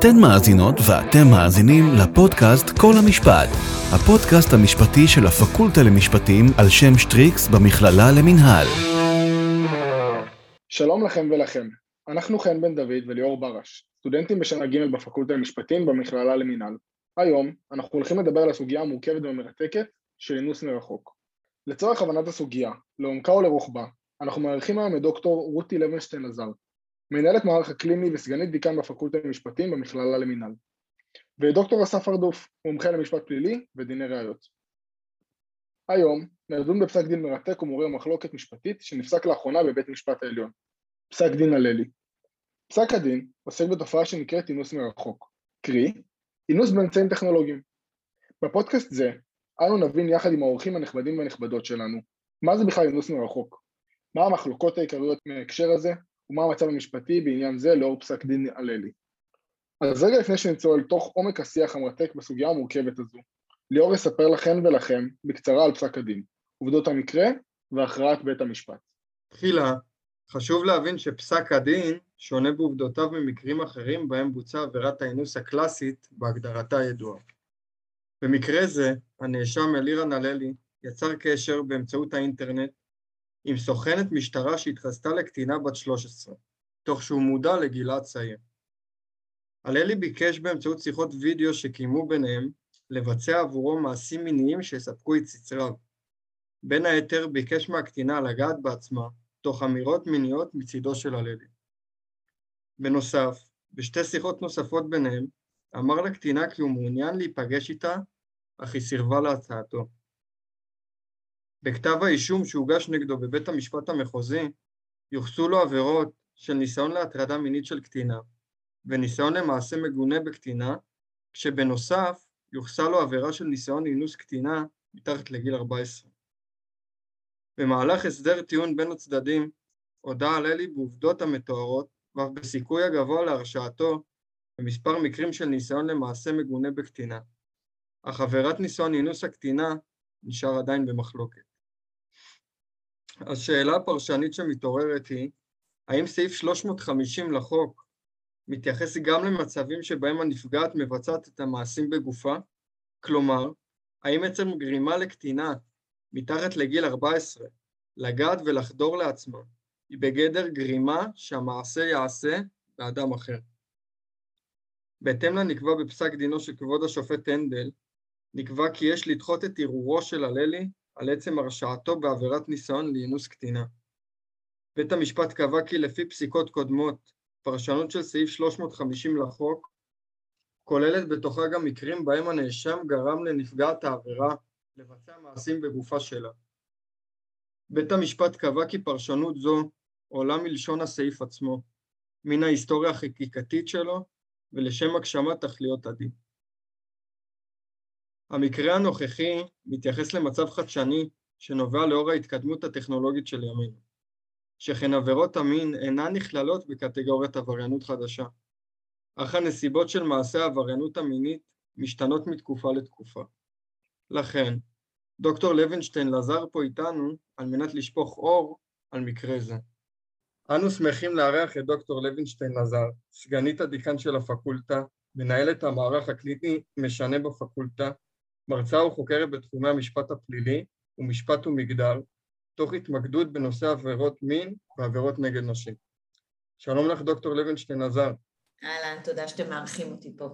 אתן מאזינות ואתם מאזינים לפודקאסט כל המשפט, הפודקאסט המשפטי של הפקולטה למשפטים על שם שטריקס במכללה למינהל. שלום לכם ולכם, אנחנו חן בן דוד וליאור ברש, סטודנטים בשנה ג' בפקולטה למשפטים במכללה למינהל. היום אנחנו הולכים לדבר על הסוגיה המורכבת והמרתקת של אינוס מרחוק. לצורך הבנת הסוגיה, לעומקה ולרוחבה, אנחנו מארחים היום את דוקטור רותי לוינשטיין עזר, מנהלת מערך הקליני וסגנית דיקן בפקולטה למשפטים במכללה למינהל, ודוקטור אסף הרדוף, מומחה למשפט פלילי ודיני ראיות. היום נדון בפסק דין מרתק ומורה מחלוקת משפטית שנפסק לאחרונה בבית משפט העליון, פסק דין הללי. פסק הדין עוסק בתופעה שנקראת אינוס מרחוק, קרי, אינוס באמצעים טכנולוגיים. בפודקאסט זה אנו נבין יחד עם האורחים הנכבדים והנכבדות שלנו מה זה בכלל אינוס מרחוק, מה המחלוקות העיקריות מההקשר הזה ומה המצב המשפטי בעניין זה לאור פסק דין הללי. אז רגע לפני שנצלול תוך עומק השיח המרתק בסוגיה המורכבת הזו, ליאור יספר לכן ולכם בקצרה על פסק הדין, עובדות המקרה והכרעת בית המשפט. תחילה, חשוב להבין שפסק הדין שונה בעובדותיו ממקרים אחרים בהם בוצעה עבירת האינוס הקלאסית בהגדרתה הידועה. במקרה זה, הנאשם אלירן הללי יצר קשר באמצעות האינטרנט עם סוכנת משטרה שהתחזתה לקטינה בת 13, תוך שהוא מודע לגילה צעיר. הללי ביקש באמצעות שיחות וידאו שקיימו ביניהם לבצע עבורו מעשים מיניים שיספקו את צצריו. בין היתר ביקש מהקטינה לגעת בעצמה, תוך אמירות מיניות מצידו של הללי. בנוסף, בשתי שיחות נוספות ביניהם, אמר לקטינה כי הוא מעוניין להיפגש איתה, אך היא סירבה להצעתו. בכתב האישום שהוגש נגדו בבית המשפט המחוזי, יוחסו לו עבירות של ניסיון להטרדה מינית של קטינה, וניסיון למעשה מגונה בקטינה, כשבנוסף יוחסה לו עבירה של ניסיון אינוס קטינה מתחת לגיל 14. במהלך הסדר טיעון בין הצדדים, הודה הללי בעובדות המתוארות, ואף בסיכוי הגבוה להרשעתו, במספר מקרים של ניסיון למעשה מגונה בקטינה, אך עבירת ניסיון אינוס הקטינה נשאר עדיין במחלוקת. השאלה הפרשנית שמתעוררת היא, האם סעיף 350 לחוק מתייחס גם למצבים שבהם הנפגעת מבצעת את המעשים בגופה? כלומר, האם עצם גרימה לקטינה מתחת לגיל 14 לגעת ולחדור לעצמה היא בגדר גרימה שהמעשה יעשה באדם אחר. בהתאם לנקבע בפסק דינו של כבוד השופט הנדל, נקבע כי יש לדחות את ערעורו של הללי על עצם הרשעתו בעבירת ניסיון לאינוס קטינה. בית המשפט קבע כי לפי פסיקות קודמות, פרשנות של סעיף 350 לחוק כוללת בתוכה גם מקרים בהם הנאשם גרם לנפגעת העבירה לבצע מעשים בגופה שלה. בית המשפט קבע כי פרשנות זו עולה מלשון הסעיף עצמו, מן ההיסטוריה החקיקתית שלו ולשם הגשמת תכליות הדין. המקרה הנוכחי מתייחס למצב חדשני שנובע לאור ההתקדמות הטכנולוגית של ימינו, שכן עבירות המין אינן נכללות בקטגוריית עבריינות חדשה, אך הנסיבות של מעשה העבריינות המינית משתנות מתקופה לתקופה. לכן, דוקטור לוינשטיין לזר פה איתנו על מנת לשפוך אור על מקרה זה. אנו שמחים לארח את דוקטור לוינשטיין לזר, סגנית הדיקן של הפקולטה, מנהלת המערך הקליני משנה בפקולטה, מרצה וחוקרת בתחומי המשפט הפלילי ומשפט ומגדר, תוך התמקדות בנושא עבירות מין ועבירות נגד נשים. שלום לך דוקטור לוינשטיין עזר. אהלן, תודה שאתם מארחים אותי פה.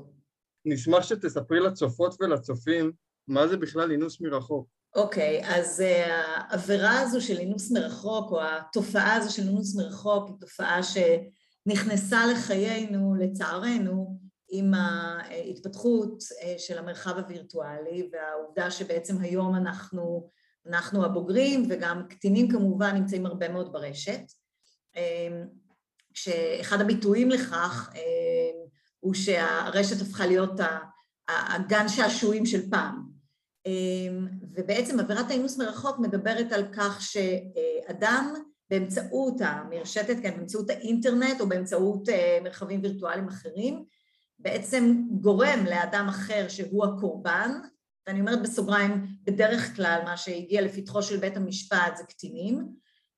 נשמח שתספרי לצופות ולצופים מה זה בכלל אינוס מרחוק. אוקיי, okay, אז uh, העבירה הזו של אינוס מרחוק, או התופעה הזו של אינוס מרחוק, היא תופעה שנכנסה לחיינו, לצערנו, עם ההתפתחות אה, של המרחב הווירטואלי והעובדה שבעצם היום אנחנו, אנחנו הבוגרים וגם קטינים כמובן נמצאים הרבה מאוד ברשת. אה, כשאחד הביטויים לכך אה, הוא שהרשת הפכה להיות הגן שעשועים של פעם. ובעצם עבירת האינוס מרחוק מדברת על כך שאדם באמצעות המרשתת, כן, באמצעות האינטרנט או באמצעות מרחבים וירטואליים אחרים, בעצם גורם לאדם אחר שהוא הקורבן, ואני אומרת בסוגריים, בדרך כלל מה שהגיע לפתחו של בית המשפט זה קטינים,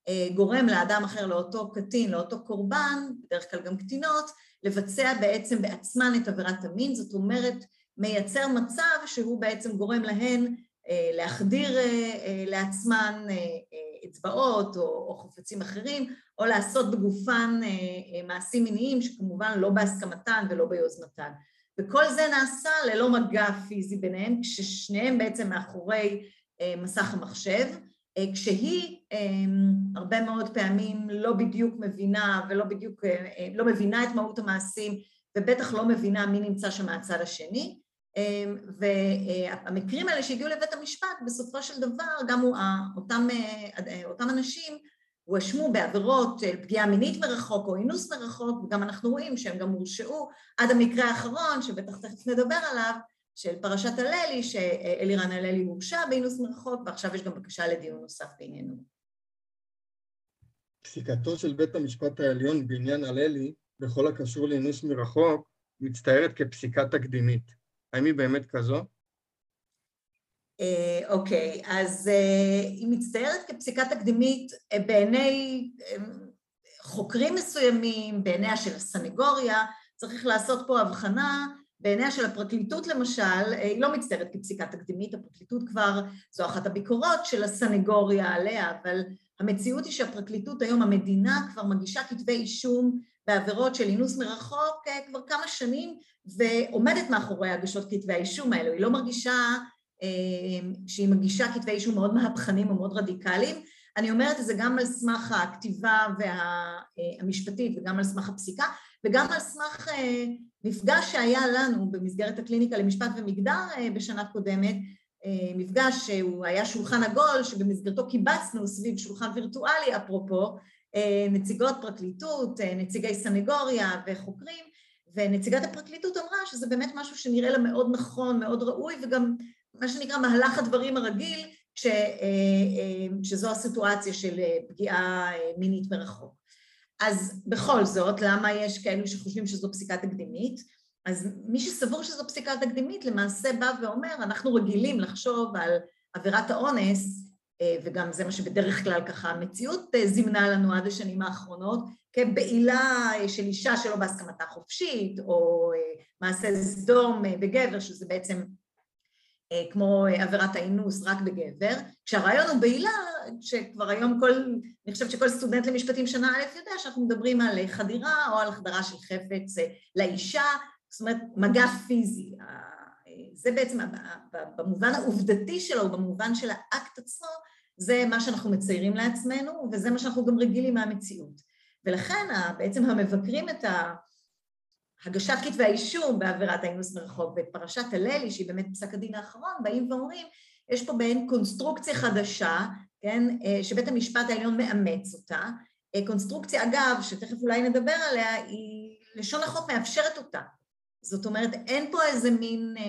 אה, גורם לאדם אחר, לאותו קטין, לאותו קורבן, בדרך כלל גם קטינות, לבצע בעצם בעצמן את עבירת המין, זאת אומרת, מייצר מצב שהוא בעצם גורם להן להחדיר לעצמן אצבעות או, או חופצים אחרים, או לעשות בגופן מעשים מיניים שכמובן לא בהסכמתן ולא ביוזמתן. וכל זה נעשה ללא מגע פיזי ביניהם, כששניהם בעצם מאחורי מסך המחשב, כשהיא הרבה מאוד פעמים לא בדיוק מבינה ולא בדיוק, לא מבינה את מהות המעשים ובטח לא מבינה מי נמצא שם מהצד השני. והמקרים האלה שהגיעו לבית המשפט, בסופו של דבר גם אותם, אותם אנשים הואשמו בעבירות פגיעה מינית מרחוק או אינוס מרחוק, וגם אנחנו רואים שהם גם הורשעו עד המקרה האחרון, שבטח תכף נדבר עליו, של פרשת הללי, שאלירן הללי הורשע באינוס מרחוק, ועכשיו יש גם בקשה לדיון נוסף בעניינו. פסיקתו של בית המשפט העליון בעניין הללי, בכל הקשור לאינוס מרחוק, מצטיירת כפסיקה תקדימית. האם היא באמת כזו? אה, אוקיי, אז אה, היא מצטיירת כפסיקה תקדימית אה, בעיני חוקרים מסוימים, בעיניה של הסנגוריה, צריך לעשות פה הבחנה, בעיניה של הפרקליטות למשל, היא לא מצטיירת כפסיקה תקדימית, הפרקליטות כבר, זו אחת הביקורות של הסנגוריה עליה, אבל המציאות היא שהפרקליטות היום, המדינה כבר מגישה כתבי אישום בעבירות של אינוס מרחוק כבר כמה שנים, ועומדת מאחורי הגשות כתבי האישום האלו, היא לא מרגישה אה, שהיא מגישה כתבי אישום מאוד מהפכנים ומאוד רדיקליים. אני אומרת את זה גם על סמך הכתיבה והמשפטית אה, וגם על סמך הפסיקה וגם על סמך אה, מפגש שהיה לנו במסגרת הקליניקה למשפט ומגדר בשנה קודמת, מפגש שהוא היה שולחן עגול שבמסגרתו קיבצנו סביב שולחן וירטואלי אפרופו נציגות פרקליטות, נציגי סנגוריה וחוקרים ונציגת הפרקליטות אמרה שזה באמת משהו שנראה לה מאוד נכון, מאוד ראוי, וגם מה שנקרא מהלך הדברים הרגיל, ש, אה, אה, שזו הסיטואציה של אה, פגיעה מינית מרחוק. אז בכל זאת, למה יש כאלו שחושבים שזו פסיקה תקדימית? אז מי שסבור שזו פסיקה תקדימית למעשה בא ואומר, אנחנו רגילים לחשוב על עבירת האונס, וגם זה מה שבדרך כלל ככה המציאות זימנה לנו עד השנים האחרונות, כבעילה של אישה שלא בהסכמתה חופשית, או מעשה סדום בגבר, שזה בעצם אה, כמו עבירת האינוס רק בגבר, כשהרעיון הוא בעילה, שכבר היום כל, אני חושבת שכל סטודנט למשפטים שנה א' יודע שאנחנו מדברים על חדירה או על החדרה של חפץ אה, לאישה, זאת אומרת מגע פיזי. זה בעצם במובן העובדתי שלו, במובן של האקט עצמו, זה מה שאנחנו מציירים לעצמנו וזה מה שאנחנו גם רגילים מהמציאות. ולכן בעצם המבקרים את. הגשת כתבי האישום בעבירת האינוס מרחוק ואת פרשת הללי, שהיא באמת פסק הדין האחרון, באים ואומרים, יש פה בהן קונסטרוקציה חדשה, כן, אה, שבית המשפט העליון מאמץ אותה. אה, קונסטרוקציה, אגב, שתכף אולי נדבר עליה, היא, לשון החוק מאפשרת אותה. זאת אומרת, אין פה איזה מין, אה,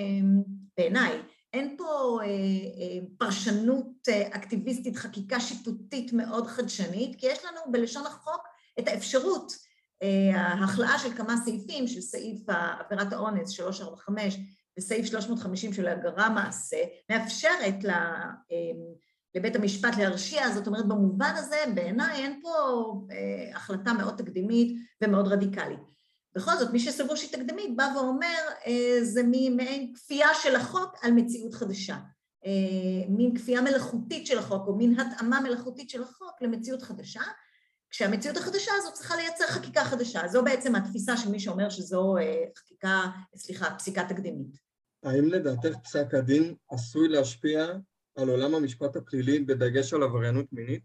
בעיניי, אין פה פרשנות אקטיביסטית, חקיקה שיפוטית מאוד חדשנית, כי יש לנו בלשון החוק את האפשרות ההכלאה של כמה סעיפים, של סעיף עבירת האונס 345 וסעיף 350 של הגרה מעשה, מאפשרת לבית המשפט להרשיע, זאת אומרת במובן הזה בעיניי אין פה אה, החלטה מאוד תקדימית ומאוד רדיקלית. בכל זאת, מי שסבור שהיא תקדימית בא ואומר, אה, זה מעין כפייה של החוק על מציאות חדשה. אה, מין כפייה מלאכותית של החוק, או מין התאמה מלאכותית של החוק למציאות חדשה, כשהמציאות החדשה הזאת צריכה לייצר חקיקה חדשה. זו בעצם התפיסה של מי שאומר שזו אה, חקיקה, סליחה, פסיקה תקדימית. האם לדעתך פסק הדין עשוי להשפיע על עולם המשפט הפלילי בדגש על עבריינות מינית?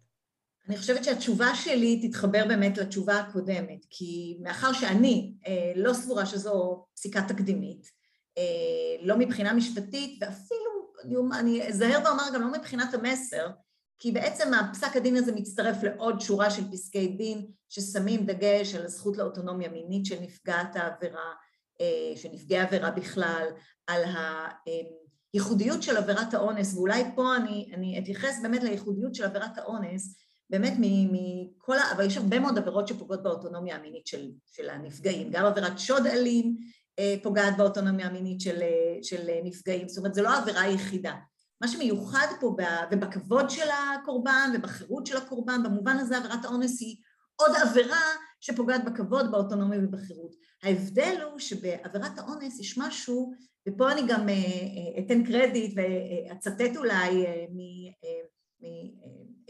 אני חושבת שהתשובה שלי תתחבר באמת לתשובה הקודמת, כי מאחר שאני אה, לא סבורה שזו פסיקה תקדימית, אה, לא מבחינה משפטית ואפילו, אני אזהר ואומר גם לא מבחינת המסר, כי בעצם הפסק הדין הזה מצטרף לעוד שורה של פסקי דין ששמים דגש על הזכות לאוטונומיה מינית של נפגעת העבירה, אה, של נפגעי עבירה בכלל, על הייחודיות של עבירת האונס, ואולי פה אני, אני אתייחס באמת לייחודיות של עבירת האונס, באמת מכל, אבל יש הרבה מאוד עבירות שפוגעות באוטונומיה המינית של, של הנפגעים, גם עבירת שוד אלים אה, פוגעת באוטונומיה המינית של, אה, של נפגעים, זאת אומרת זו לא העבירה היחידה. מה שמיוחד פה, ובכבוד של הקורבן ובחירות של הקורבן, במובן הזה עבירת האונס היא עוד עבירה שפוגעת בכבוד, באוטונומיה ובחירות. ההבדל הוא שבעבירת האונס יש משהו, ופה אני גם אתן קרדיט ואצטט אולי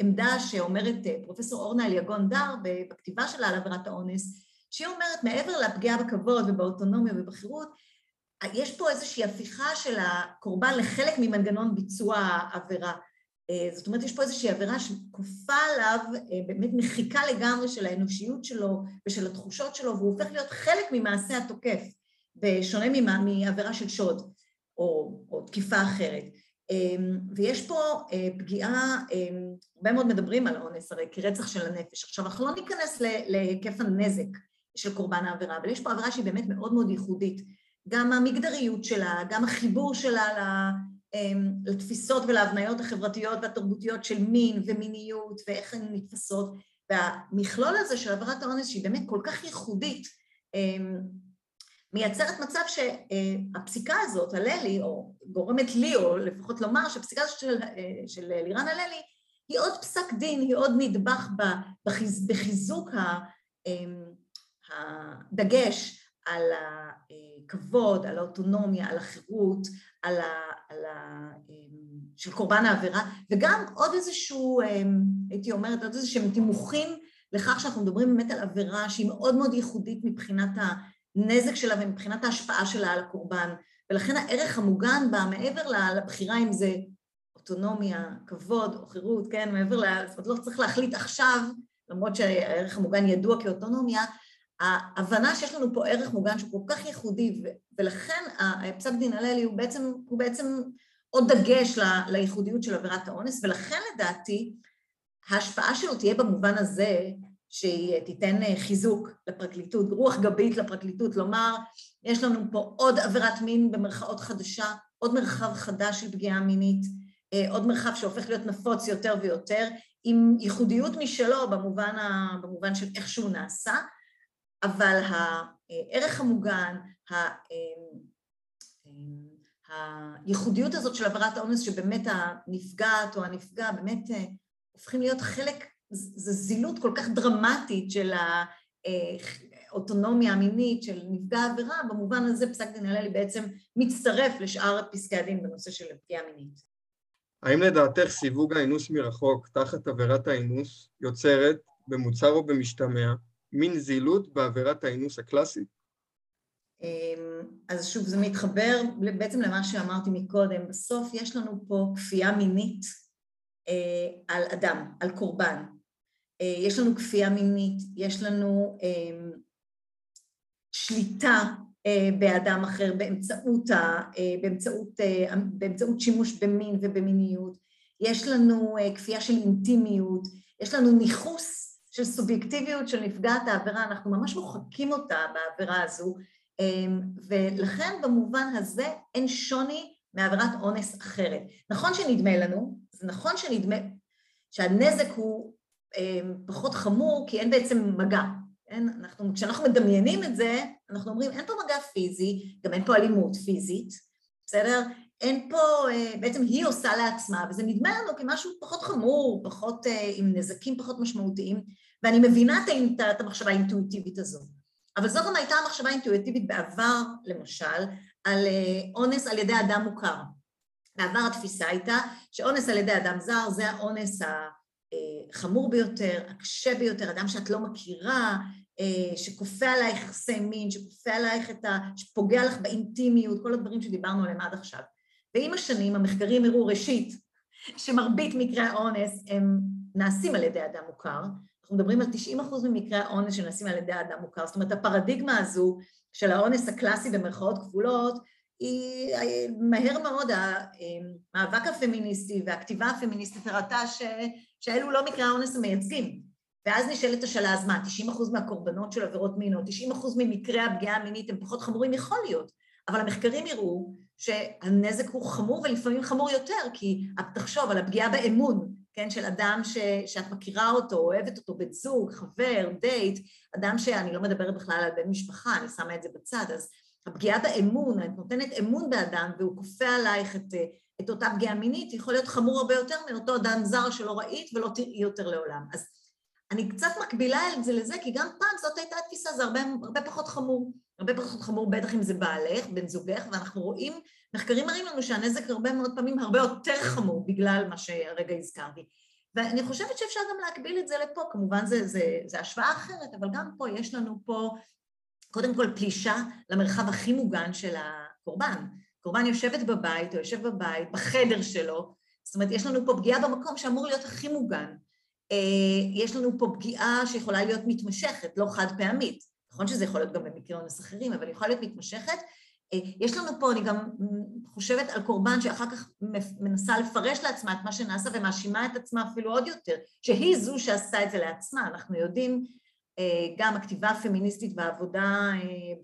מעמדה שאומרת פרופסור אורנה אליגון דר בכתיבה שלה על עבירת האונס, שהיא אומרת מעבר לפגיעה בכבוד ובאוטונומיה ובחירות, יש פה איזושהי הפיכה של הקורבן לחלק ממנגנון ביצוע העבירה. זאת אומרת, יש פה איזושהי עבירה שכופה עליו באמת מחיקה לגמרי של האנושיות שלו ושל התחושות שלו, והוא הופך להיות חלק ממעשה התוקף, בשונה מעבירה של שוד או, או תקיפה אחרת. ויש פה פגיעה, הרבה מאוד מדברים על אונס הרי כרצח של הנפש. עכשיו, אנחנו לא ניכנס להיקף הנזק של קורבן העבירה, אבל יש פה עבירה שהיא באמת מאוד מאוד ייחודית. גם המגדריות שלה, גם החיבור שלה לתפיסות ולהבניות החברתיות והתרבותיות של מין ומיניות ואיך הן נתפסות, והמכלול הזה של עבירת האונס שהיא באמת כל כך ייחודית, מייצרת מצב שהפסיקה הזאת, הללי, או גורמת לי, או לפחות לומר שהפסיקה הזאת של, של לירן הללי, היא עוד פסק דין, היא עוד נדבך בחיז, בחיזוק הדגש על הכבוד, על האוטונומיה, על החירות, על ה... על ה של קורבן העבירה, וגם עוד איזשהו, הייתי אומרת, עוד איזשהם תימוכים לכך שאנחנו מדברים באמת על עבירה שהיא מאוד מאוד ייחודית מבחינת הנזק שלה ומבחינת ההשפעה שלה על הקורבן, ולכן הערך המוגן בה, מעבר לבחירה אם זה אוטונומיה, כבוד או חירות, כן, מעבר ל... זאת אומרת, לא צריך להחליט עכשיו, למרות שהערך המוגן ידוע כאוטונומיה, ההבנה שיש לנו פה ערך מוגן שהוא כל כך ייחודי, ולכן פסק דין הללי הוא בעצם, הוא בעצם עוד דגש לייחודיות של עבירת האונס, ולכן לדעתי ההשפעה שלו תהיה במובן הזה שהיא תיתן חיזוק לפרקליטות, רוח גבית לפרקליטות, לומר, יש לנו פה עוד עבירת מין במרכאות חדשה, עוד מרחב חדש של פגיעה מינית, עוד מרחב שהופך להיות נפוץ יותר ויותר, עם ייחודיות משלו במובן, ה, במובן של איך שהוא נעשה, אבל הערך המוגן, הייחודיות הזאת של עבירת האונס, שבאמת הנפגעת או הנפגע באמת הופכים להיות חלק, זו זילות כל כך דרמטית של האוטונומיה המינית של נפגע העבירה, במובן הזה פסק דין הללי בעצם מצטרף לשאר פסקי הדין בנושא של פגיעה מינית. האם לדעתך סיווג האינוס מרחוק תחת עבירת האינוס יוצרת, במוצר או במשתמע, מין זילות בעבירת האינוס הקלאסית? אמ, אז שוב, זה מתחבר בעצם למה שאמרתי מקודם. בסוף יש לנו פה כפייה מינית אה, על אדם, על קורבן. אה, יש לנו כפייה מינית, יש לנו אמ, שליטה אה, באדם אחר באמצעות, באמצעות, באמצעות שימוש במין ובמיניות. יש לנו כפייה של אינטימיות, יש לנו ניכוס של סובייקטיביות של נפגעת העבירה, אנחנו ממש מוחקים אותה בעבירה הזו, ולכן במובן הזה אין שוני מעבירת אונס אחרת. נכון שנדמה לנו, זה נכון שנדמה שהנזק הוא פחות חמור כי אין בעצם מגע. אין, אנחנו, כשאנחנו מדמיינים את זה, אנחנו אומרים אין פה מגע פיזי, גם אין פה אלימות פיזית, בסדר? אין פה, אה, בעצם היא עושה לעצמה, וזה נדמה לנו כמשהו פחות חמור, פחות, אה, עם נזקים פחות משמעותיים, ואני מבינה את המחשבה האינטואיטיבית הזו. אבל זו גם הייתה המחשבה האינטואיטיבית בעבר, למשל, על אה, אונס על ידי אדם מוכר. בעבר התפיסה הייתה שאונס על ידי אדם זר זה האונס החמור ביותר, הקשה ביותר, אדם שאת לא מכירה, שכופה עלייך יחסי מין, שכופה עלייך את ה... שפוגע לך באינטימיות, כל הדברים שדיברנו עליהם עד עכשיו. ועם השנים המחקרים הראו ראשית שמרבית מקרי האונס הם נעשים על ידי אדם מוכר, אנחנו מדברים על 90% ממקרי האונס שנעשים על ידי אדם מוכר, זאת אומרת הפרדיגמה הזו של האונס הקלאסי במרכאות כפולות היא מהר מאוד המאבק הפמיניסטי והכתיבה הפמיניסטית הראתה ש... שאלו לא מקרי האונס המייצגים. ואז נשאלת השאלה, אז מה, 90% מהקורבנות של עבירות מין או 90% ממקרי הפגיעה המינית הם פחות חמורים? יכול להיות. אבל המחקרים הראו שהנזק הוא חמור ולפעמים חמור יותר, כי תחשוב על הפגיעה באמון, כן, של אדם ש, שאת מכירה אותו, אוהבת אותו, בן זוג, חבר, דייט, אדם שאני לא מדברת בכלל על בן משפחה, אני שמה את זה בצד, אז הפגיעה באמון, את נותנת אמון באדם והוא כופה עלייך את, את אותה פגיעה מינית, יכול להיות חמור הרבה יותר מאותו אדם זר שלא ראית ולא תראי יותר לעולם. אז אני קצת מקבילה את זה לזה, כי גם פעם זאת הייתה התפיסה, זה הרבה, הרבה פחות חמור. הרבה פחות חמור, בטח אם זה בעלך, בן זוגך, ואנחנו רואים, מחקרים מראים לנו שהנזק הרבה מאוד פעמים הרבה יותר חמור בגלל מה שהרגע הזכרתי. ואני חושבת שאפשר גם להקביל את זה לפה, כמובן זה, זה, זה השוואה אחרת, אבל גם פה יש לנו פה קודם כל פלישה למרחב הכי מוגן של הקורבן. קורבן יושבת בבית או יושב בבית, בחדר שלו, זאת אומרת, יש לנו פה פגיעה במקום שאמור להיות הכי מוגן. אה, יש לנו פה פגיעה שיכולה להיות מתמשכת, לא חד פעמית. נכון שזה יכול להיות גם במקרים אחרים, אבל יכולה להיות מתמשכת. אה, יש לנו פה, אני גם חושבת על קורבן שאחר כך מנסה לפרש לעצמה את מה שנעשה ומאשימה את עצמה אפילו עוד יותר, שהיא זו שעשתה את זה לעצמה. אנחנו יודעים, גם הכתיבה הפמיניסטית והעבודה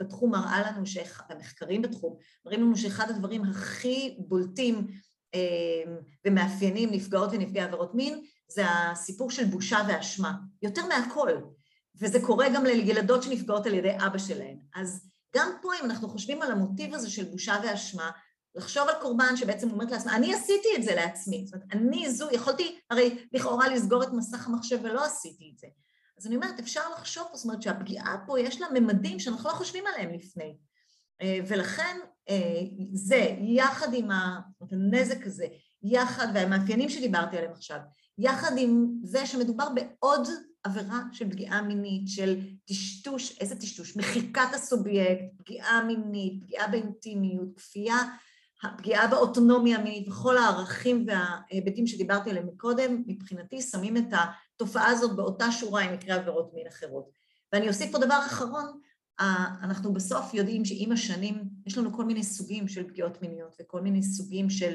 בתחום מראה לנו, המחקרים בתחום מראים לנו שאחד הדברים הכי בולטים ומאפיינים נפגעות ונפגעי עבירות מין זה הסיפור של בושה ואשמה, יותר מהכל. וזה קורה גם לילדות שנפגעות על ידי אבא שלהן. אז גם פה, אם אנחנו חושבים על המוטיב הזה של בושה ואשמה, לחשוב על קורבן שבעצם אומרת לעצמה, אני עשיתי את זה לעצמי, זאת אומרת, אני זו, יכולתי הרי לכאורה לסגור את מסך המחשב ולא עשיתי את זה. אז אני אומרת, אפשר לחשוב, זאת אומרת שהפגיעה פה יש לה ממדים שאנחנו לא חושבים עליהם לפני. אה, ולכן אה, זה, יחד עם הנזק הזה, יחד, והמאפיינים שדיברתי עליהם עכשיו, יחד עם זה שמדובר בעוד עבירה של פגיעה מינית, של טשטוש, איזה טשטוש? מחיקת הסובייקט, פגיעה מינית, פגיעה באינטימיות, כפייה, פגיעה באוטונומיה המינית וכל הערכים וההיבטים שדיברתי עליהם מקודם, מבחינתי שמים את התופעה הזאת באותה שורה עם מקרי עבירות מין אחרות. ואני אוסיף פה דבר אחרון, אנחנו בסוף יודעים שעם השנים יש לנו כל מיני סוגים של פגיעות מיניות וכל מיני סוגים של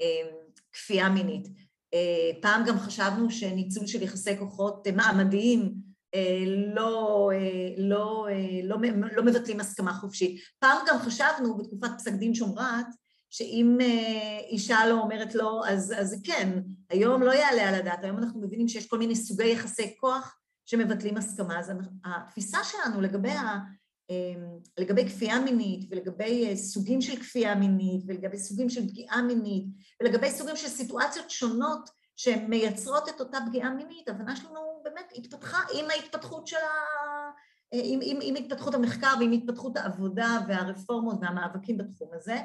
אה, כפייה מינית. אה, פעם גם חשבנו שניצול של יחסי כוחות מעמדיים לא, לא, לא, לא מבטלים הסכמה חופשית. פעם גם חשבנו בתקופת פסק דין שומרת, שאם אישה לא אומרת לא, אז, אז כן, היום לא יעלה על הדעת, היום אנחנו מבינים שיש כל מיני סוגי יחסי כוח שמבטלים הסכמה, אז התפיסה שלנו לגבי ה... לגבי כפייה מינית ולגבי סוגים של כפייה מינית ולגבי סוגים של פגיעה מינית ולגבי סוגים של סיטואציות שונות שמייצרות את אותה פגיעה מינית, הבנה שלנו באמת התפתחה עם ההתפתחות של ה... עם, עם, עם התפתחות המחקר ועם התפתחות העבודה והרפורמות והמאבקים בתחום הזה.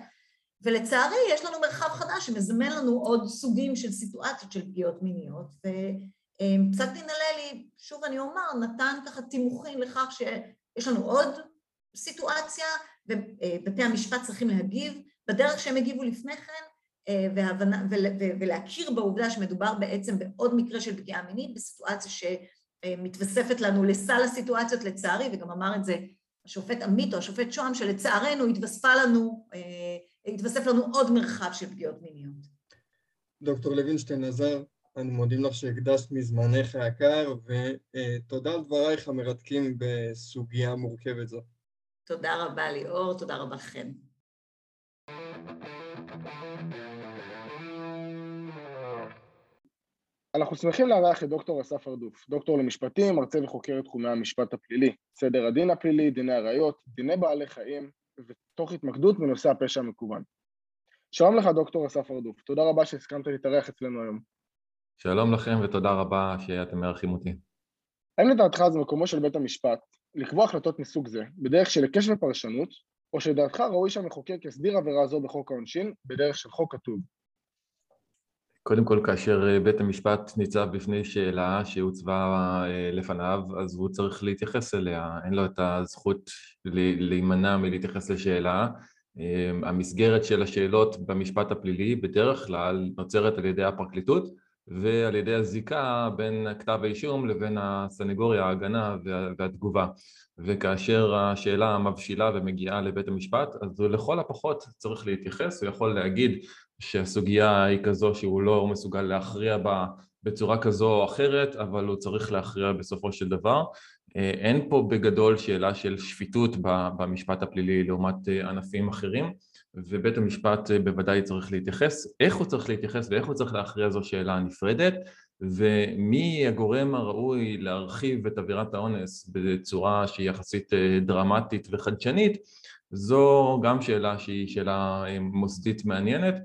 ולצערי יש לנו מרחב חדש שמזמן לנו עוד סוגים של סיטואציות של פגיעות מיניות ופסק דין הללי, שוב אני אומר, נתן ככה תימוכין לכך שיש לנו עוד סיטואציה ובתי המשפט צריכים להגיב. בדרך שהם הגיבו לפני כן והבנה, ולהכיר בעובדה שמדובר בעצם בעוד מקרה של פגיעה מינית בסיטואציה שמתווספת לנו לסל הסיטואציות לצערי וגם אמר את זה השופט עמית או השופט שוהם שלצערנו התווספה לנו, התווסף לנו עוד מרחב של פגיעות מיניות. דוקטור לוינשטיין עזר, אני מודים לך שהקדשת מזמנך היקר ותודה על דברייך המרתקים בסוגיה מורכבת זו. תודה רבה ליאור, תודה רבה חן. אנחנו שמחים לארח את דוקטור אסף הרדוף, דוקטור למשפטים, מרצה וחוקר את תחומי המשפט הפלילי, סדר הדין הפלילי, דיני הראיות, דיני בעלי חיים, ותוך התמקדות בנושא הפשע המקוון. שלום לך דוקטור אסף הרדוף, תודה רבה שהסכמת להתארח אצלנו היום. שלום לכם ותודה רבה שאתם מארחים אותי. האם לדעתך זה מקומו של בית המשפט לקבוע החלטות מסוג זה בדרך של היקש ופרשנות, או שלדעתך ראוי שהמחוקק יסדיר עבירה זו בחוק העונשין בדרך של חוק כתוב? קודם כל, כאשר אה, בית המשפט ניצב בפני שאלה שהוצבה אה, לפניו, אז הוא צריך להתייחס אליה, אין לו את הזכות להימנע מלהתייחס לשאלה. אה, המסגרת של השאלות במשפט הפלילי בדרך כלל נוצרת על ידי הפרקליטות ועל ידי הזיקה בין כתב האישום לבין הסנגוריה, ההגנה והתגובה. וכאשר השאלה מבשילה ומגיעה לבית המשפט, אז הוא לכל הפחות צריך להתייחס, הוא יכול להגיד שהסוגיה היא כזו שהוא לא מסוגל להכריע בה בצורה כזו או אחרת, אבל הוא צריך להכריע בסופו של דבר. אה, אין פה בגדול שאלה של שפיטות במשפט הפלילי לעומת אה, ענפים אחרים, ובית המשפט אה, בוודאי צריך להתייחס. איך הוא צריך להתייחס ואיך הוא צריך להכריע זו שאלה נפרדת, ומי הגורם הראוי להרחיב את עבירת האונס בצורה שהיא יחסית דרמטית וחדשנית, זו גם שאלה שהיא שאלה מוסדית מעניינת,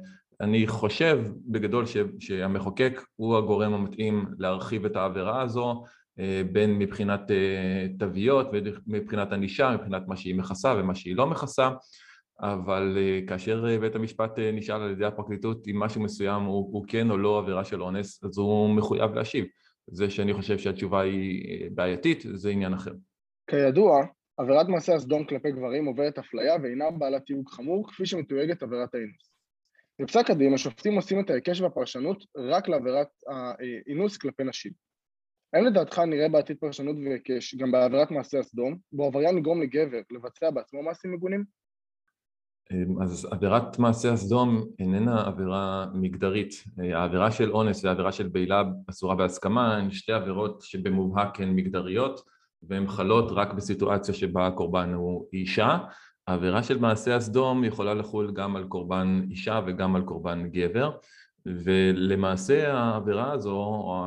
אני חושב בגדול ש, שהמחוקק הוא הגורם המתאים להרחיב את העבירה הזו אה, בין מבחינת אה, תוויות ומבחינת ענישה, מבחינת מה שהיא מכסה ומה שהיא לא מכסה אבל אה, כאשר בית המשפט נשאל על ידי הפרקליטות אם משהו מסוים הוא, הוא כן או לא עבירה של אונס אז הוא מחויב להשיב זה שאני חושב שהתשובה היא בעייתית זה עניין אחר. כידוע, עבירת מעשה הסדום כלפי גברים עוברת אפליה ואינה בעלת תיוג חמור כפי שמתויגת עבירת האינוס. בפסק הדין השופטים עושים את ההיקש והפרשנות רק לעבירת האינוס כלפי נשים. האם לדעתך נראה בעתיד פרשנות והיקש גם בעבירת מעשה הסדום, בו עבריין יגרום לגבר לבצע בעצמו מעשים מגונים? אמ, אז עבירת מעשה הסדום איננה עבירה מגדרית. העבירה של אונס והעבירה של בעילה אסורה בהסכמה הן שתי עבירות שבמובהק הן מגדריות והן חלות רק בסיטואציה שבה הקורבן הוא אישה. העבירה של מעשה הסדום יכולה לחול גם על קורבן אישה וגם על קורבן גבר. ולמעשה העבירה הזו, או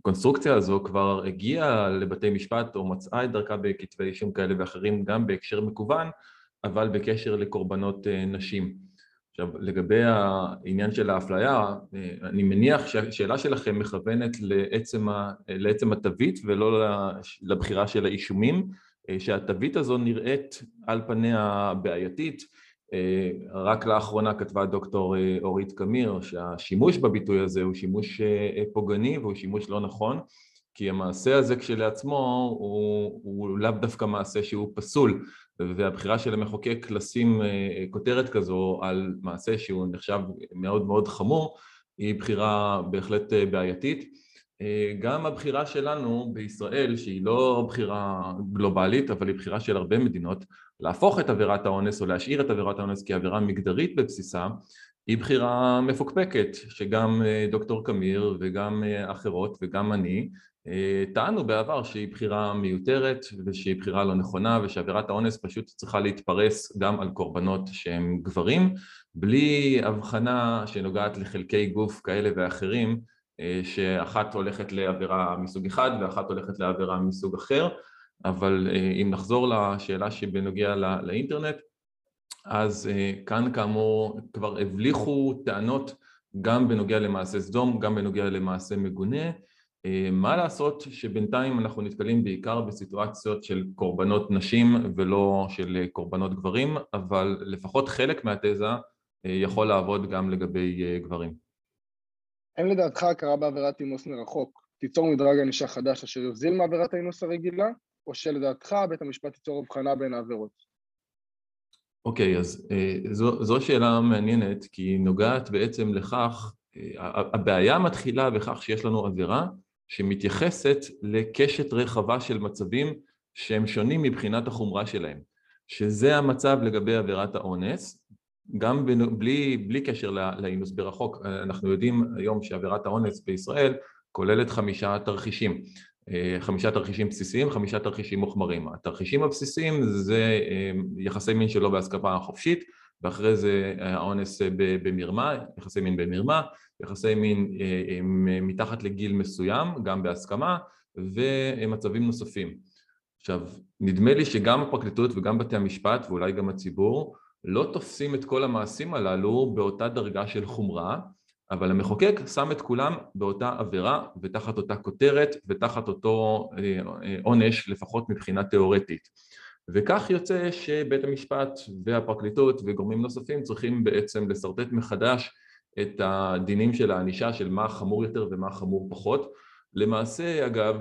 הקונסטרוקציה הזו כבר הגיעה לבתי משפט או מצאה את דרכה בכתבי אישום כאלה ואחרים גם בהקשר מקוון, אבל בקשר לקורבנות אה, נשים. עכשיו לגבי העניין של האפליה, אה, אני מניח שהשאלה שלכם מכוונת לעצם, לעצם התווית ולא לבחירה של האישומים, שהתווית הזו נראית על פניה בעייתית. אה, רק לאחרונה כתבה דוקטור אה, אורית קמיר שהשימוש בביטוי הזה הוא שימוש אה, פוגעני והוא שימוש לא נכון כי המעשה הזה כשלעצמו הוא, הוא לאו דווקא מעשה שהוא פסול והבחירה של המחוקק לשים כותרת כזו על מעשה שהוא נחשב מאוד מאוד חמור היא בחירה בהחלט בעייתית גם הבחירה שלנו בישראל, שהיא לא בחירה גלובלית, אבל היא בחירה של הרבה מדינות, להפוך את עבירת האונס או להשאיר את עבירת האונס כעבירה מגדרית בבסיסה, היא בחירה מפוקפקת, שגם אה, דוקטור קמיר וגם אה, אחרות וגם אני אה, טענו בעבר שהיא בחירה מיותרת ושהיא בחירה לא נכונה ושעבירת האונס פשוט צריכה להתפרס גם על קורבנות שהם גברים, בלי הבחנה שנוגעת לחלקי גוף כאלה ואחרים אה, שאחת הולכת לעבירה מסוג אחד ואחת הולכת לעבירה מסוג אחר, אבל אה, אם נחזור לשאלה שבנוגע לאינטרנט, אז אה, כאן כאמור כבר הבליחו טענות גם בנוגע למעשה סדום, גם בנוגע למעשה מגונה. מה לעשות שבינתיים אנחנו נתקלים בעיקר בסיטואציות של קורבנות נשים ולא של קורבנות גברים, אבל לפחות חלק מהתזה יכול לעבוד גם לגבי גברים. האם לדעתך הכרה בעבירת אינוס מרחוק תיצור מדרג ענישה חדש אשר יוזיל מעבירת האינוס הרגילה, או שלדעתך בית המשפט ייצור הבחנה בין העבירות? אוקיי, okay, אז uh, זו, זו שאלה מעניינת, כי היא נוגעת בעצם לכך, uh, הבעיה מתחילה בכך שיש לנו עבירה שמתייחסת לקשת רחבה של מצבים שהם שונים מבחינת החומרה שלהם, שזה המצב לגבי עבירת האונס, גם בלי, בלי קשר לאינוס ברחוק, אנחנו יודעים היום שעבירת האונס בישראל כוללת חמישה תרחישים, אה, חמישה תרחישים בסיסיים, חמישה תרחישים מוחמרים. התרחישים הבסיסיים זה אה, יחסי מין שלא בהסכמה חופשית, ואחרי זה אה, האונס במרמה, יחסי מין במרמה, יחסי מין מתחת לגיל מסוים, גם בהסכמה, ומצבים נוספים. עכשיו, נדמה לי שגם הפרקליטות וגם בתי המשפט, ואולי גם הציבור, לא תופסים את כל המעשים הללו באותה דרגה של חומרה, אבל המחוקק שם את כולם באותה עבירה ותחת אותה כותרת ותחת אותו אה, אה, עונש לפחות מבחינה תיאורטית. וכך יוצא שבית המשפט והפרקליטות וגורמים נוספים צריכים בעצם לשרטט מחדש את הדינים של הענישה של מה חמור יותר ומה חמור פחות. למעשה אגב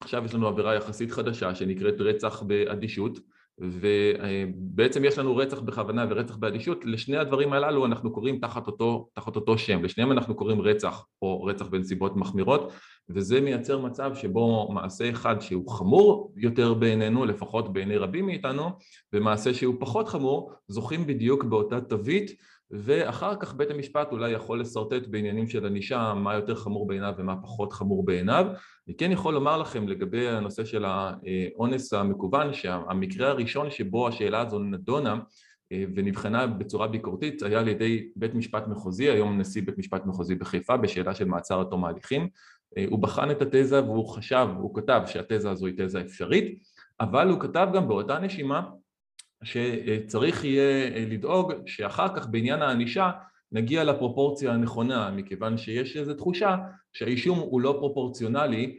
עכשיו יש לנו עבירה יחסית חדשה שנקראת רצח באדישות ובעצם יש לנו רצח בכוונה ורצח באדישות, לשני הדברים הללו אנחנו קוראים תחת אותו, תחת אותו שם, לשניהם אנחנו קוראים רצח או רצח בנסיבות מחמירות וזה מייצר מצב שבו מעשה אחד שהוא חמור יותר בעינינו, לפחות בעיני רבים מאיתנו, ומעשה שהוא פחות חמור זוכים בדיוק באותה תווית ואחר כך בית המשפט אולי יכול לשרטט בעניינים של ענישה מה יותר חמור בעיניו ומה פחות חמור בעיניו. אני כן יכול לומר לכם לגבי הנושא של האונס המקוון שהמקרה הראשון שבו השאלה הזו נדונה אה, ונבחנה בצורה ביקורתית היה על ידי בית משפט מחוזי, היום נשיא בית משפט מחוזי בחיפה בשאלה של מעצר עד תום ההליכים. אה, הוא בחן את התזה והוא חשב, הוא כתב שהתזה הזו היא תזה אפשרית, אבל הוא כתב גם באותה נשימה שצריך יהיה לדאוג שאחר כך בעניין הענישה נגיע לפרופורציה הנכונה, מכיוון שיש איזו תחושה שהאישום הוא לא פרופורציונלי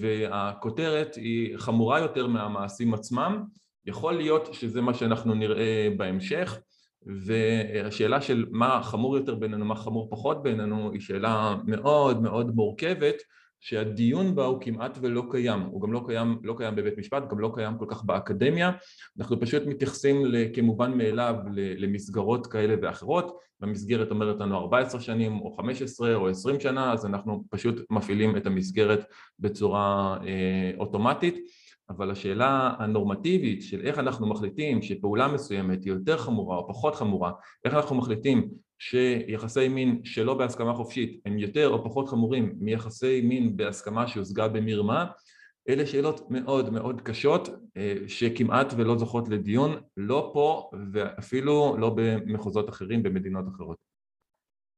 והכותרת היא חמורה יותר מהמעשים עצמם, יכול להיות שזה מה שאנחנו נראה בהמשך והשאלה של מה חמור יותר בינינו, מה חמור פחות בינינו, היא שאלה מאוד מאוד מורכבת שהדיון בה הוא כמעט ולא קיים, הוא גם לא קיים, לא קיים בבית משפט, גם לא קיים כל כך באקדמיה, אנחנו פשוט מתייחסים כמובן מאליו למסגרות כאלה ואחרות, במסגרת אומרת לנו 14 שנים או 15 או 20 שנה, אז אנחנו פשוט מפעילים את המסגרת בצורה אה, אוטומטית. אבל השאלה הנורמטיבית של איך אנחנו מחליטים שפעולה מסוימת היא יותר חמורה או פחות חמורה, איך אנחנו מחליטים שיחסי מין שלא בהסכמה חופשית הם יותר או פחות חמורים מיחסי מין בהסכמה שהושגה במרמה, אלה שאלות מאוד מאוד קשות אה, שכמעט ולא זוכות לדיון, לא פה ואפילו לא במחוזות אחרים במדינות אחרות.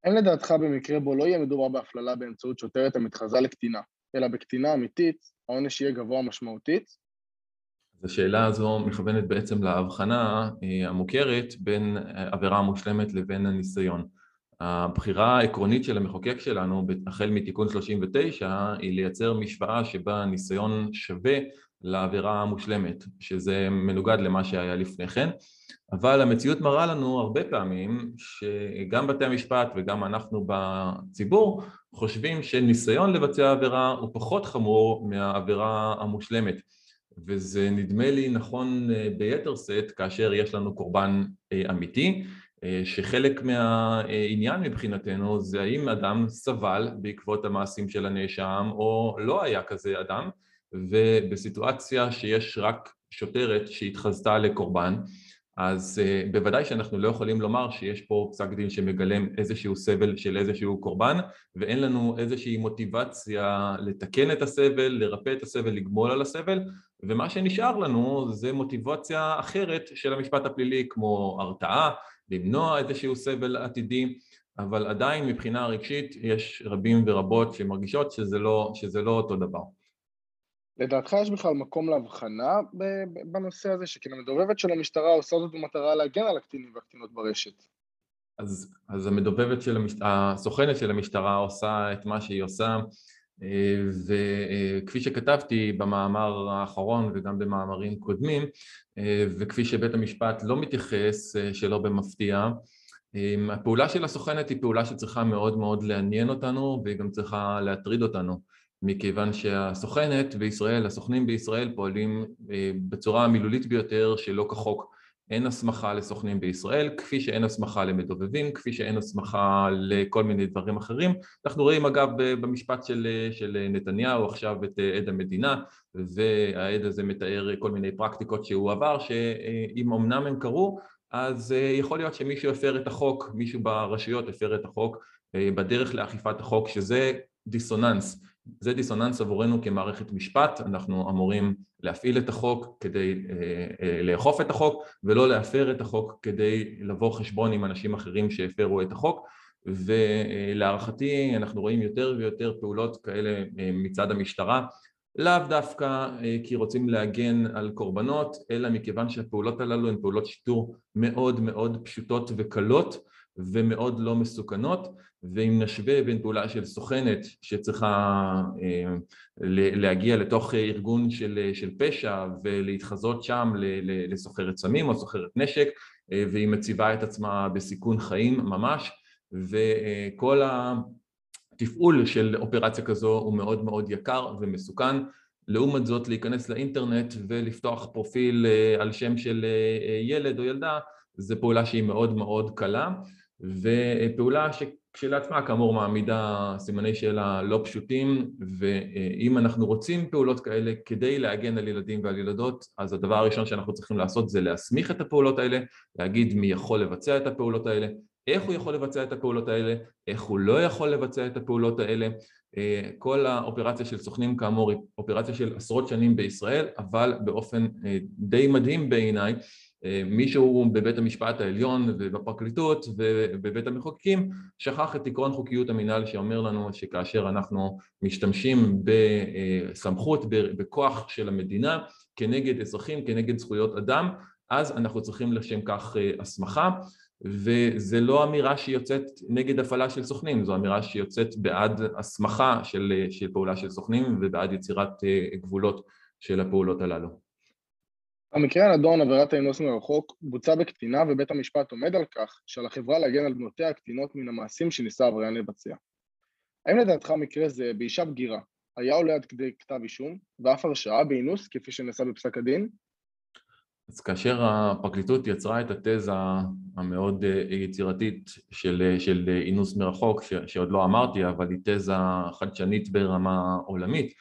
אין לדעתך במקרה בו לא יהיה מדובר בהפללה באמצעות שוטרת המתחזה לקטינה, אלא בקטינה אמיתית, העונש יהיה גבוה משמעותית? אז השאלה הזו מכוונת בעצם להבחנה אה, המוכרת בין אה, עבירה מושלמת לבין הניסיון. הבחירה העקרונית של המחוקק שלנו, החל מתיקון 39, היא לייצר משוואה שבה ניסיון שווה לעבירה המושלמת, שזה מנוגד למה שהיה לפני כן, אבל המציאות מראה לנו הרבה פעמים שגם בתי המשפט וגם אנחנו בציבור חושבים שניסיון לבצע עבירה הוא פחות חמור מהעבירה המושלמת וזה נדמה לי נכון אה, ביתר שאת כאשר יש לנו קורבן אה, אמיתי אה, שחלק מהעניין מבחינתנו זה האם אדם סבל בעקבות המעשים של הנאשם או לא היה כזה אדם ובסיטואציה שיש רק שוטרת שהתחזתה לקורבן אז בוודאי שאנחנו לא יכולים לומר שיש פה פסק דין שמגלם איזשהו סבל של איזשהו קורבן ואין לנו איזושהי מוטיבציה לתקן את הסבל, לרפא את הסבל, לגמול על הסבל ומה שנשאר לנו זה מוטיבציה אחרת של המשפט הפלילי כמו הרתעה, למנוע איזשהו סבל עתידי אבל עדיין מבחינה רגשית יש רבים ורבות שמרגישות שזה לא, שזה לא אותו דבר לדעתך יש בכלל מקום להבחנה בנושא הזה, שכן המדובבת של המשטרה עושה זאת במטרה להגן על הקטינים והקטינות ברשת? אז, אז המדובבת של המשטרה, הסוכנת של המשטרה עושה את מה שהיא עושה וכפי שכתבתי במאמר האחרון וגם במאמרים קודמים אה, וכפי שבית המשפט לא מתייחס אה, שלא במפתיע הפעולה של הסוכנת היא פעולה שצריכה מאוד מאוד לעניין אותנו והיא גם צריכה להטריד אותנו מכיוון שהסוכנת בישראל, הסוכנים בישראל פועלים אה, בצורה המילולית ביותר שלא כחוק. אין הסמכה לסוכנים בישראל, כפי שאין הסמכה למדובבים, כפי שאין הסמכה לכל מיני דברים אחרים. אנחנו רואים אגב במשפט של, של נתניהו עכשיו את עד המדינה, והעד הזה מתאר כל מיני פרקטיקות שהוא עבר, שאם אמנם הם קרו, אז אה, יכול להיות שמישהו הפר את החוק, מישהו ברשויות הפר את החוק אה, בדרך לאכיפת החוק, שזה דיסוננס. זה דיסוננס עבורנו כמערכת משפט, אנחנו אמורים להפעיל את החוק כדי אה, אה, לאכוף את החוק ולא להפר את החוק כדי לבוא חשבון עם אנשים אחרים שהפרו את החוק. ולהערכתי אנחנו רואים יותר ויותר פעולות כאלה אה, מצד המשטרה. לאו דווקא כי רוצים להגן על קורבנות אלא מכיוון שהפעולות הללו הן פעולות שיטור מאוד מאוד פשוטות וקלות ומאוד לא מסוכנות ואם נשווה בין פעולה של סוכנת שצריכה אה, להגיע לתוך ארגון של, של פשע ולהתחזות שם לסוחרת סמים או סוחרת נשק אה, והיא מציבה את עצמה בסיכון חיים ממש וכל התפעול של אופרציה כזו הוא מאוד מאוד יקר ומסוכן. לעומת זאת להיכנס לאינטרנט ולפתוח פרופיל אה, על שם של ילד או ילדה זו פעולה שהיא מאוד מאוד קלה ופעולה שכשלעצמה כאמור מעמידה סימני שאלה לא פשוטים ואם אנחנו רוצים פעולות כאלה כדי להגן על ילדים ועל ילדות אז הדבר הראשון שאנחנו צריכים לעשות זה להסמיך את הפעולות האלה, להגיד מי יכול לבצע את הפעולות האלה, איך הוא יכול לבצע את הפעולות האלה, איך הוא לא יכול לבצע את הפעולות האלה. כל האופרציה של סוכנים כאמור היא אופרציה של עשרות שנים בישראל אבל באופן די מדהים בעיניי מישהו בבית המשפט העליון ובפרקליטות ובבית המחוקקים שכח את עקרון חוקיות המינהל שאומר לנו שכאשר אנחנו משתמשים בסמכות, בכוח של המדינה כנגד אזרחים, כנגד זכויות אדם אז אנחנו צריכים לשם כך הסמכה וזה לא אמירה שיוצאת נגד הפעלה של סוכנים, זו אמירה שיוצאת בעד הסמכה של, של פעולה של סוכנים ובעד יצירת גבולות של הפעולות הללו. המקרה הנדון, עבירת האינוס מרחוק, בוצע בקטינה ובית המשפט עומד על כך שעל החברה להגן על בנותיה הקטינות מן המעשים שניסה העבריין לבצע. האם לדעתך מקרה זה באישה בגירה היה עולה עד כדי כתב אישום ואף הרשעה באינוס כפי שנעשה בפסק הדין? אז כאשר הפרקליטות יצרה את התזה המאוד אה, יצירתית של, של אינוס מרחוק, ש, שעוד לא אמרתי, אבל היא תזה חדשנית ברמה עולמית,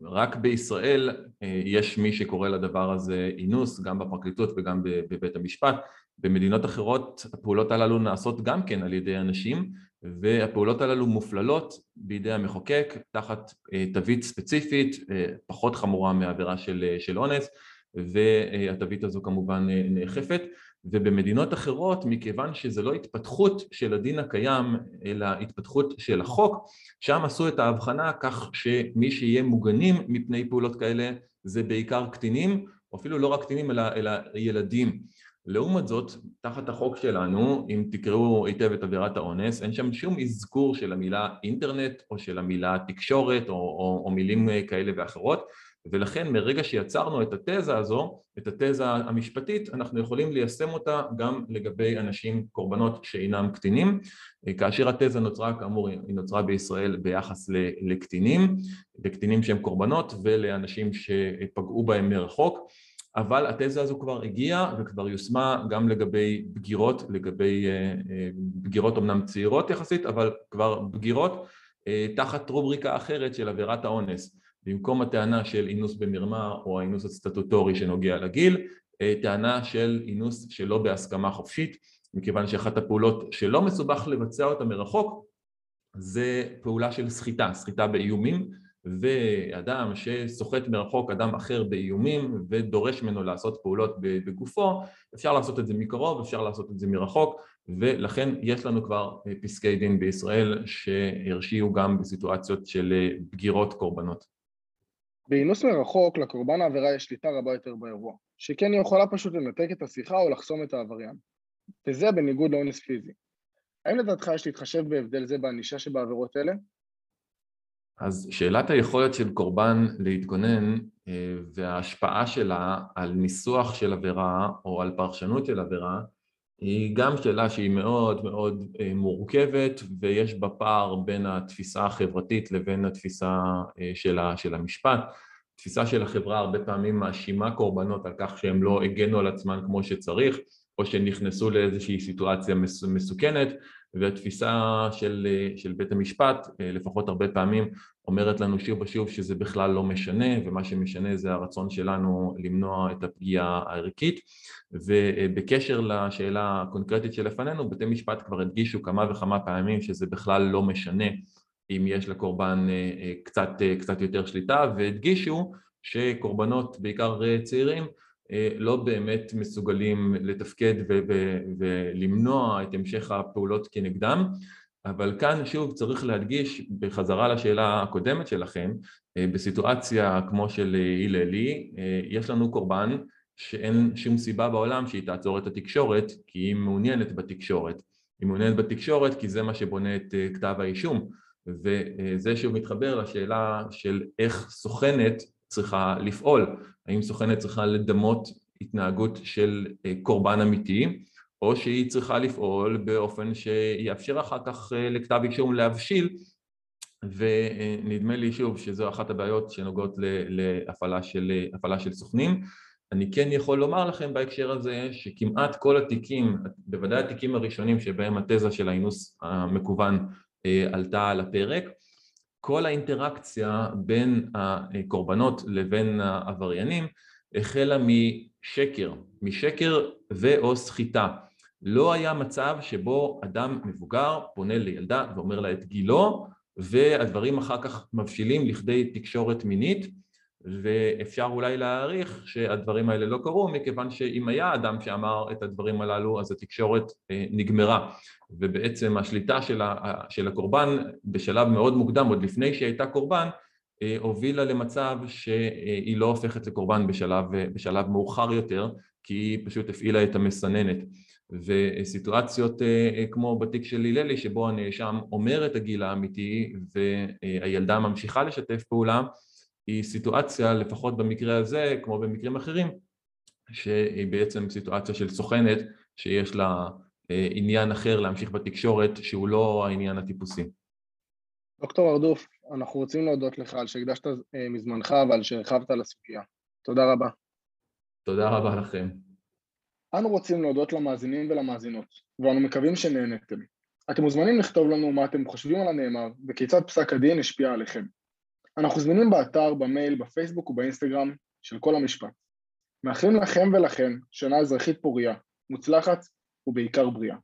ורק בישראל אה, יש מי שקורא לדבר הזה אינוס, גם בפרקליטות וגם בבית המשפט. במדינות אחרות הפעולות הללו נעשות גם כן על ידי אנשים, והפעולות הללו מופללות בידי המחוקק תחת אה, תווית ספציפית, אה, פחות חמורה מעבירה של, של אונס, והתווית הזו כמובן נאכפת. ובמדינות אחרות, מכיוון שזה לא התפתחות של הדין הקיים, אלא התפתחות של החוק, שם עשו את ההבחנה כך שמי שיהיה מוגנים מפני פעולות כאלה זה בעיקר קטינים, או אפילו לא רק קטינים אלא, אלא ילדים. לעומת זאת, תחת החוק שלנו, אם תקראו היטב את עבירת האונס, אין שם שום אזכור של המילה אינטרנט או של המילה תקשורת או, או, או מילים כאלה ואחרות, ולכן מרגע שיצרנו את התזה הזו, את התזה המשפטית, אנחנו יכולים ליישם אותה גם לגבי אנשים, קורבנות שאינם קטינים, כאשר התזה נוצרה, כאמור, היא נוצרה בישראל ביחס לקטינים, לקטינים שהם קורבנות ולאנשים שפגעו בהם מרחוק, אבל התזה הזו כבר הגיעה וכבר יושמה גם לגבי בגירות, לגבי אה, אה, בגירות אמנם צעירות יחסית, אבל כבר בגירות אה, תחת רובריקה אחרת של עבירת האונס. במקום הטענה של אינוס במרמה או האינוס הסטטוטורי שנוגע לגיל, אה, טענה של אינוס שלא בהסכמה חופשית, מכיוון שאחת הפעולות שלא מסובך לבצע אותה מרחוק זה פעולה של סחיטה, סחיטה באיומים, ואדם שסוחט מרחוק אדם אחר באיומים ודורש ממנו לעשות פעולות בגופו, אפשר לעשות את זה מקרוב, אפשר לעשות את זה מרחוק, ולכן יש לנו כבר אה, פסקי דין בישראל שהרשיעו גם בסיטואציות של אה, בגירות קורבנות. באינוס מרחוק לקורבן העבירה יש שליטה רבה יותר באירוע, שכן היא יכולה פשוט לנתק את השיחה או לחסום את העבריין, וזה בניגוד לאונס פיזי. האם לדעתך יש להתחשב בהבדל זה בענישה שבעבירות אלה? אז שאלת היכולת של קורבן להתגונן אה, וההשפעה שלה על ניסוח של עבירה או על פרשנות של עבירה היא גם שאלה שהיא מאוד מאוד אה, מורכבת ויש בה פער בין התפיסה החברתית לבין התפיסה אה, של המשפט. תפיסה של החברה הרבה פעמים מאשימה קורבנות על כך שהם לא הגנו על עצמם כמו שצריך או שנכנסו לאיזושהי סיטואציה מסוכנת והתפיסה של, של בית המשפט אה, לפחות הרבה פעמים אומרת לנו שוב ושוב שזה בכלל לא משנה ומה שמשנה זה הרצון שלנו למנוע את הפגיעה הערכית. ובקשר לשאלה הקונקרטית שלפנינו בתי משפט כבר הדגישו כמה וכמה פעמים שזה בכלל לא משנה אם יש לקורבן אה, אה, קצת, קצת יותר שליטה והדגישו שקורבנות בעיקר צעירים אה, לא באמת מסוגלים לתפקד ולמנוע את המשך הפעולות כנגדם אבל כאן שוב צריך להדגיש בחזרה לשאלה הקודמת שלכם אה, בסיטואציה כמו של הללי אה, יש לנו קורבן שאין שום סיבה בעולם שהיא תעצור את התקשורת כי היא מעוניינת בתקשורת. היא מעוניינת בתקשורת כי זה מה שבונה את כתב האישום. וזה שוב מתחבר לשאלה של איך סוכנת צריכה לפעול, האם סוכנת צריכה לדמות התנהגות של אה, קורבן אמיתי או שהיא צריכה לפעול באופן שיאפשר אחר כך אה, לכתב אישום להבשיל ונדמה לי שוב שזו אחת הבעיות שנוגעות להפעלה של, של סוכנים. אני כן יכול לומר לכם בהקשר הזה שכמעט כל התיקים, בוודאי התיקים הראשונים שבהם התזה של האינוס המקוון אה, עלתה על הפרק, כל האינטראקציה בין הקורבנות לבין העבריינים החלה משקר, משקר ואו סחיטה. לא היה מצב שבו אדם מבוגר פונה לילדה ואומר לה את גילו והדברים אחר כך מבשילים לכדי תקשורת מינית ואפשר אולי להעריך שהדברים האלה לא קרו מכיוון שאם היה אדם שאמר את הדברים הללו אז התקשורת אה, נגמרה. ובעצם השליטה של, הקורבן בשלב מאוד מוקדם עוד לפני שהיא הייתה קורבן הובילה למצב שהיא לא הופכת לקורבן בשלב, בשלב מאוחר יותר כי היא פשוט הפעילה את המסננת וסיטואציות כמו בתיק של הללי שבו הנאשם אומר את הגיל האמיתי והילדה ממשיכה לשתף פעולה היא סיטואציה לפחות במקרה הזה כמו במקרים אחרים שהיא בעצם סיטואציה של סוכנת שיש לה עניין אחר להמשיך בתקשורת שהוא לא העניין הטיפוסי. דוקטור ארדוף, אנחנו רוצים להודות לך על שהקדשת מזמנך ועל שהרחבת על הסוגיה. תודה רבה. תודה רבה לכם. אנו רוצים להודות למאזינים ולמאזינות, ואנו מקווים שנהנתם. אתם מוזמנים לכתוב לנו מה אתם חושבים על הנאמר וכיצד פסק הדין השפיע עליכם. אנחנו זמינים באתר, במייל, בפייסבוק ובאינסטגרם של כל המשפט. מאחלים לכם ולכם שנה אזרחית פוריה, מוצלחת ובעיקר בריאה.